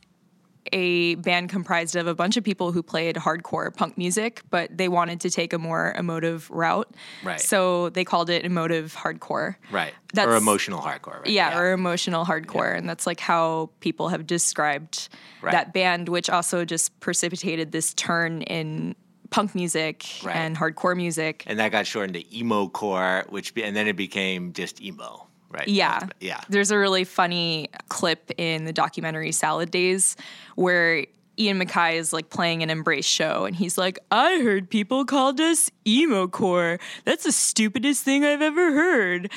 a band comprised of a bunch of people who played hardcore punk music, but they wanted to take a more emotive route. Right. So they called it emotive hardcore. Right. or emotional hardcore. Right? Yeah, or emotional hardcore. And that's like how people have described Right. that band, which also just precipitated this turn in punk music Right. and hardcore music. and that got shortened to emo core, which be, and then it became just emo, right? Yeah. yeah. There's a really funny clip in the documentary Salad Days where Ian MacKaye is like playing an Embrace show, and he's like, "I heard people called us emo core. That's the stupidest thing I've ever heard."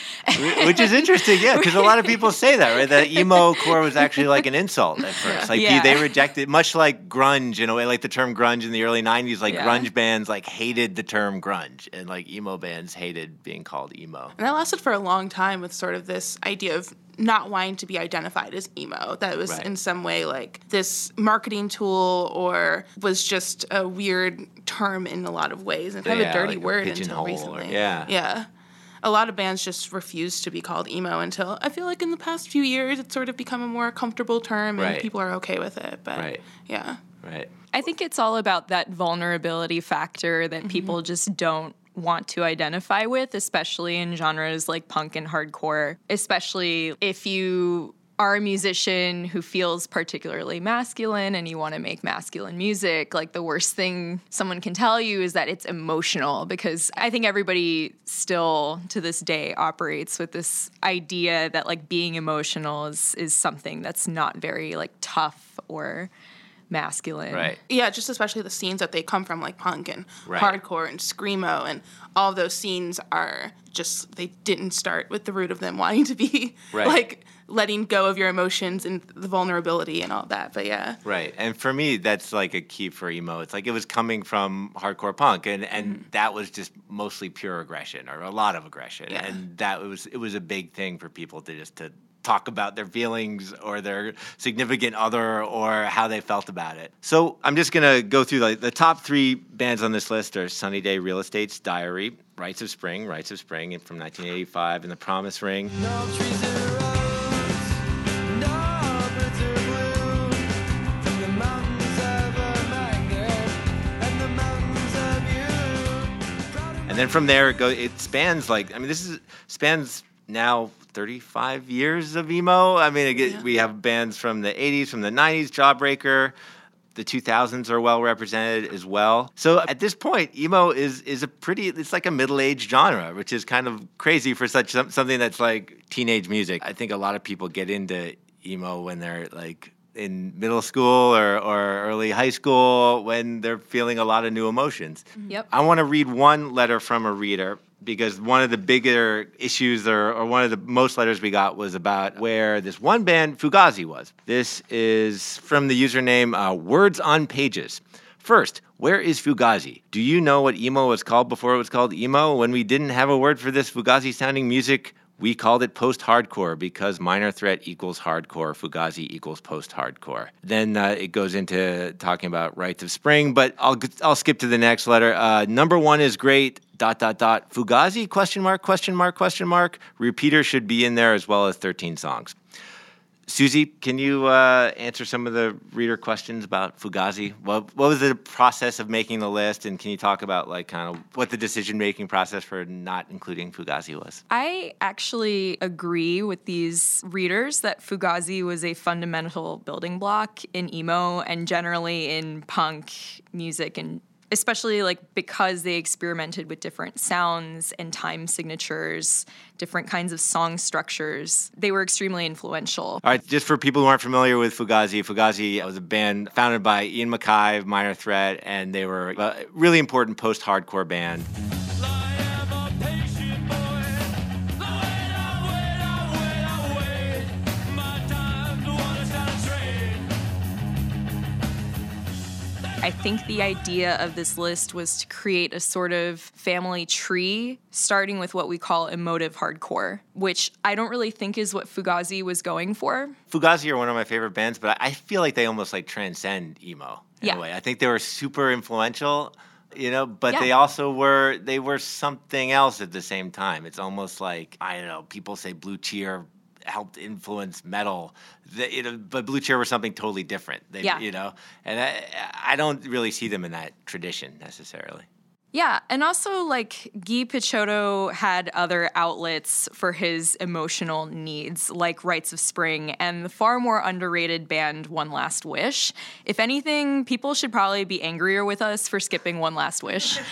Which is interesting, yeah, because a lot of people say that, right? That emo core was actually like an insult at first. Like Yeah. they rejected, much like grunge in a way, like the term grunge in the early '90s. Like Yeah. grunge bands like hated the term grunge, and like emo bands hated being called emo. And that lasted for a long time with sort of this idea of not wanting to be identified as emo. That was Right. in some way like this marketing tool or was just a weird term in a lot of ways and kind of a dirty like a word until pigeonhole or- recently. yeah. Yeah. A lot of bands just refused to be called emo until I feel like in the past few years it's sort of become a more comfortable term and Right. people are okay with it. But Right. yeah. Right. I think it's all about that vulnerability factor that mm-hmm. people just don't want to identify with, especially in genres like punk and hardcore, especially if you are a musician who feels particularly masculine and you want to make masculine music, like the worst thing someone can tell you is that it's emotional because I think everybody still to this day operates with this idea that like being emotional is is something that's not very like tough or masculine. Right. Yeah, just especially the scenes that they come from, like punk and Right. hardcore and screamo, and all those scenes are just they didn't start with the root of them wanting to be Right. like letting go of your emotions and the vulnerability and all that. But yeah, Right. And for me, that's like a key for emo. It's like it was coming from hardcore punk and, and mm-hmm. that was just mostly pure aggression or a lot of aggression. Yeah. And that was it was a big thing for people to just to talk about their feelings or their significant other or how they felt about it. So I'm just gonna go through like the top three bands on this list are Sunny Day Real Estate's Diary, Rites of Spring, Rites of Spring from 1985, and The Promise Ring. No the the. And then from there it goes. It spans like I mean, this is spans now 35 years of emo. I mean, get, we have bands from the 80s, from the 90s, Jawbreaker. The 2000s are well represented as well. So at this point, emo is is a pretty. It's like a middle aged genre, which is kind of crazy for such some, something that's like teenage music. I think a lot of people get into emo when they're like in middle school or, or early high school when they're feeling a lot of new emotions. Mm-hmm. Yep. I want to read one letter from a reader because one of the bigger issues or, or one of the most letters we got was about where this one band, Fugazi, was. This is from the username uh, Words on Pages. First, where is Fugazi? Do you know what emo was called before it was called emo? When we didn't have a word for this Fugazi sounding music, we called it post hardcore because minor threat equals hardcore, Fugazi equals post hardcore. Then uh, it goes into talking about Rites of Spring, but I'll, I'll skip to the next letter. Uh, number one is great. Dot dot dot. Fugazi? Question mark? Question mark? Question mark? Repeater should be in there as well as 13 songs. Suzy, can you uh, answer some of the reader questions about Fugazi? What, what was the process of making the list, and can you talk about like kind of what the decision-making process for not including Fugazi was? I actually agree with these readers that Fugazi was a fundamental building block in emo and generally in punk music and especially like because they experimented with different sounds and time signatures, different kinds of song structures. They were extremely influential. All right, just for people who aren't familiar with Fugazi, Fugazi was a band founded by Ian MacKaye of Minor Threat, and they were a really important post-hardcore band. I think the idea of this list was to create a sort of family tree, starting with what we call emotive hardcore, which I don't really think is what Fugazi was going for. Fugazi are one of my favorite bands, but I feel like they almost like transcend emo in Yeah. a way. I think they were super influential, you know, but Yeah. they also were they were something else at the same time. It's almost like I don't know. People say Blue Cheer helped influence metal, the, you know, but Blue Cheer was something totally different. They, Yeah. you know, and I, I don't really see them in that tradition necessarily. Yeah, and also like Guy Picciotto had other outlets for his emotional needs, like Rites of Spring and the far more underrated band One Last Wish. If anything, people should probably be angrier with us for skipping One Last Wish. Take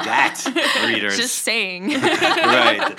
that, readers. Just saying. right.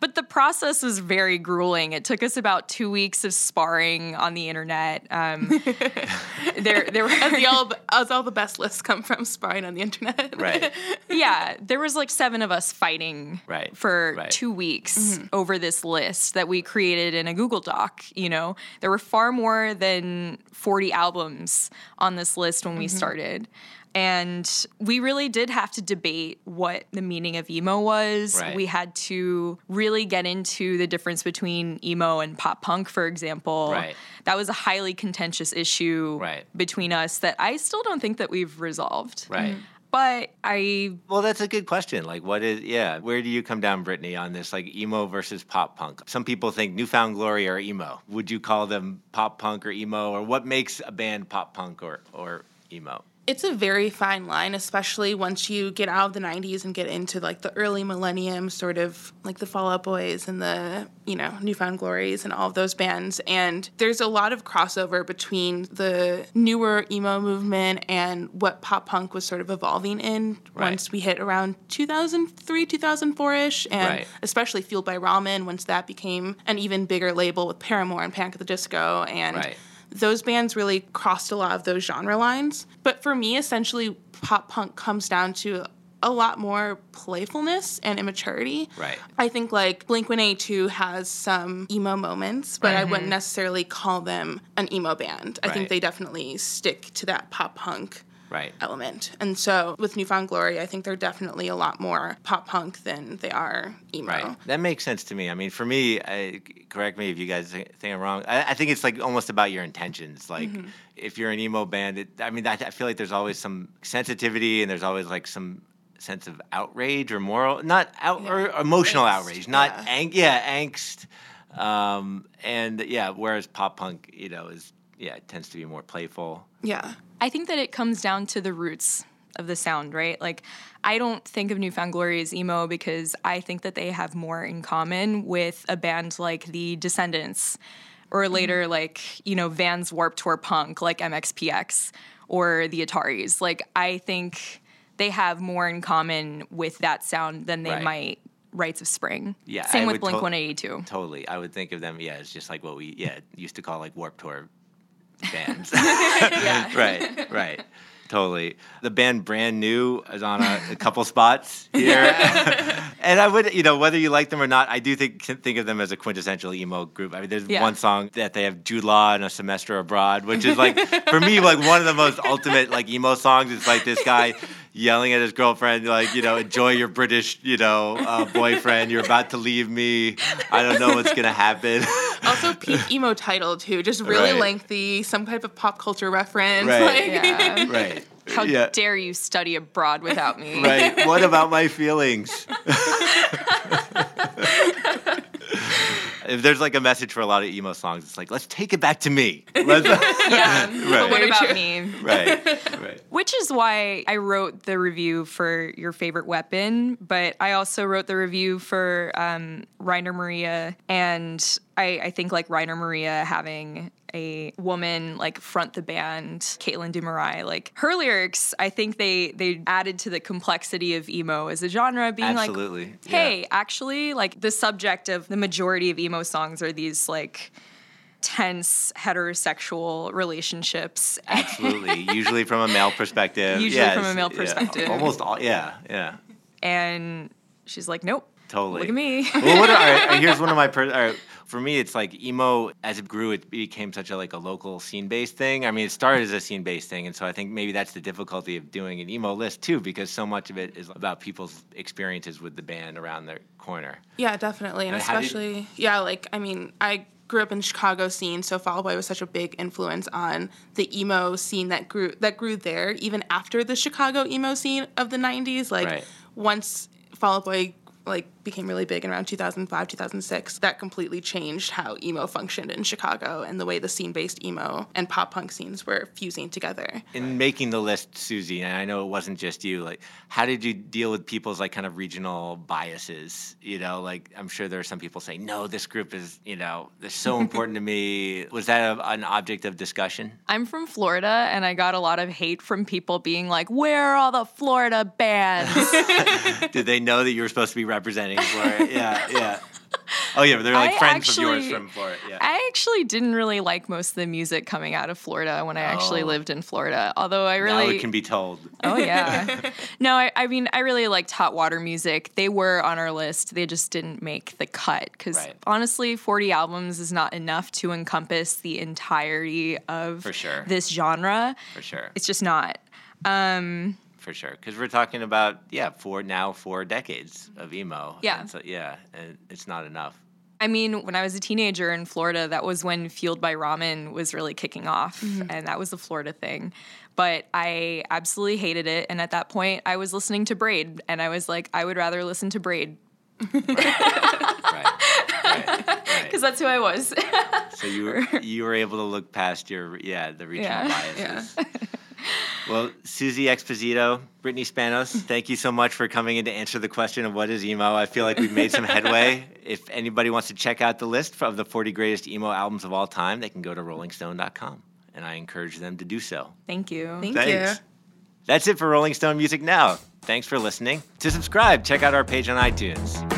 But the process was very grueling. It took us about two weeks of sparring on the internet. Um, there, there were As, the all, as all the best lists come from sparring on the internet. Right. yeah, there was like seven of us fighting Right, for right. two weeks over this list that we created in a Google Doc. You know, there were far more than 40 albums on this list when we started. And we really did have to debate what the meaning of emo was. Right. We had to really get into the difference between emo and pop punk, for example. Right. That was a highly contentious issue Right. between us that I still don't think that we've resolved. Right. Mm-hmm. But I Well, that's a good question. Like, what is, yeah, where do you come down, Brittany, on this, like emo versus pop punk? Some people think Newfound Glory are emo. Would you call them pop punk or emo? Or what makes a band pop punk or, or emo? It's a very fine line, especially once you get out of the 90s and get into like the early millennium, sort of like the Fall Out Boys and the, you know, Newfound Glories and all of those bands. And there's a lot of crossover between the newer emo movement and what pop punk was sort of evolving in Right. once we hit around 2003, 2004 ish. And Right. especially Fueled by Ramen, once that became an even bigger label with Paramore and Panic at the Disco. And Right. Those bands really crossed a lot of those genre lines. But for me, essentially, pop punk comes down to a lot more playfulness and immaturity. Right. I think like Blink 182 has some emo moments, but I wouldn't mm-hmm. necessarily call them an emo band. I Right. think they definitely stick to that pop punk Right. element. And so with Newfound Glory, I think they're definitely a lot more pop punk than they are emo. Right. That makes sense to me. I mean, for me, I, correct me if you guys think I'm wrong. I, I think it's like almost about your intentions. Like, Mm-hmm. if you're an emo band, it, I mean, I, I feel like there's always some sensitivity and there's always like some sense of outrage or moral, not out or emotional Angst, outrage, not yeah. ang- yeah, angst. Um, and yeah, whereas pop punk, you know, is yeah, it tends to be more playful. Yeah. I think that it comes down to the roots of the sound, right? Like, I don't think of Newfound Glory as emo because I think that they have more in common with a band like the Descendents, or mm-hmm. later, like, you know, Vans Warped Tour Punk, like MXPX, or the Ataris. Like, I think they have more in common with that sound than they Right. might Rites of Spring. Yeah, Same I with Blink to- 182. Totally, I would think of them. Yeah, it's just like what we yeah used to call like Warped Tour bands. right, right. Totally. The band Brand New is on a, a couple spots here. and I would, you know, whether you like them or not, I do think think of them as a quintessential emo group. I mean, there's Yeah. one song that they have Jude Law and a semester abroad, which is like for me like one of the most ultimate like emo songs. It's like this guy yelling at his girlfriend, like, you know, enjoy your British, you know, uh, boyfriend. You're about to leave me. I don't know what's gonna happen. Also, peak emo title too, just really Right. lengthy, some type of pop culture reference. Right. Like, Yeah. right. How yeah. dare you study abroad without me? Right. What about my feelings? If there's like a message for a lot of emo songs, it's like, let's take it back to me. Let's, Yeah. But what about me? right. Right. Which is why I wrote the review for your favorite weapon, but I also wrote the review for um, Rainer Maria, and I, I think like Rainer Maria having a woman like front the band, Caithlin De Marrais, like her lyrics, I think they they added to the complexity of emo as a genre, being Absolutely. like, yeah. hey, actually, like the subject of the majority of emo songs are these like tense heterosexual relationships Absolutely. Usually from a male perspective. Usually Yes, from a male yeah. perspective. Almost all. Yeah. Yeah. and she's like, "Nope, Totally. look at me." well, what, all right, here's one of my. Per, right, for me, it's like emo. As it grew, it became such a like a local scene based thing. I mean, it started as a scene based thing, and so I think maybe that's the difficulty of doing an emo list too, because so much of it is about people's experiences with the band around their corner. Yeah, definitely, and And how do you- especially yeah, like I mean, I grew up in Chicago scene, so Fall Out Boy was such a big influence on the emo scene that grew that grew there, even after the Chicago emo scene of the '90s. Like Right. once Fall Out Boy like became really big in around 2005 2006 that completely changed how emo functioned in chicago and the way the scene-based emo and pop punk scenes were fusing together In making the list, Suzy, and I know it wasn't just you. Like, how did you deal with people's like kind of regional biases? You know, like I'm sure there are some people saying, "No, this group is, you know, they're so important to me." Was that a, an object of discussion? I'm from Florida, and I got a lot of hate from people being like, "Where are all the Florida bands?" Did they know that you were supposed to be representing Florida? Yeah, yeah. Oh yeah, they're like I friends of yours from Florida. Yeah. I actually didn't really like most of the music coming out of Florida when I actually Oh. lived in Florida. Although I now really it can be told. Oh yeah. no, I, I mean I really liked Hot Water Music. They were on our list. They just didn't make the cut because Right. honestly, 40 albums is not enough to encompass the entirety of For sure. this genre. For sure. It's just not. Um, for sure. Because we're talking about yeah four now four decades of emo. Yeah. and so, yeah and it's not enough. I mean, when I was a teenager in Florida, that was when Fueled by Ramen was really kicking off, mm-hmm. and that was the Florida thing. But I absolutely hated it, and at that point, I was listening to Braid, and I was like, I would rather listen to Braid. Right. Right, because that's who I was. so you were you were able to look past your yeah the regional Yeah. biases well suzy exposito brittany spanos thank you so much for coming in to answer the question of what is emo i feel like we've made some headway if anybody wants to check out the list of the 40 greatest emo albums of all time they can go to rollingstone.com and i encourage them to do so Thank you. Thank Thanks. you. That's it for Rolling Stone Music Now. Thanks for listening. To subscribe, check out our page on iTunes.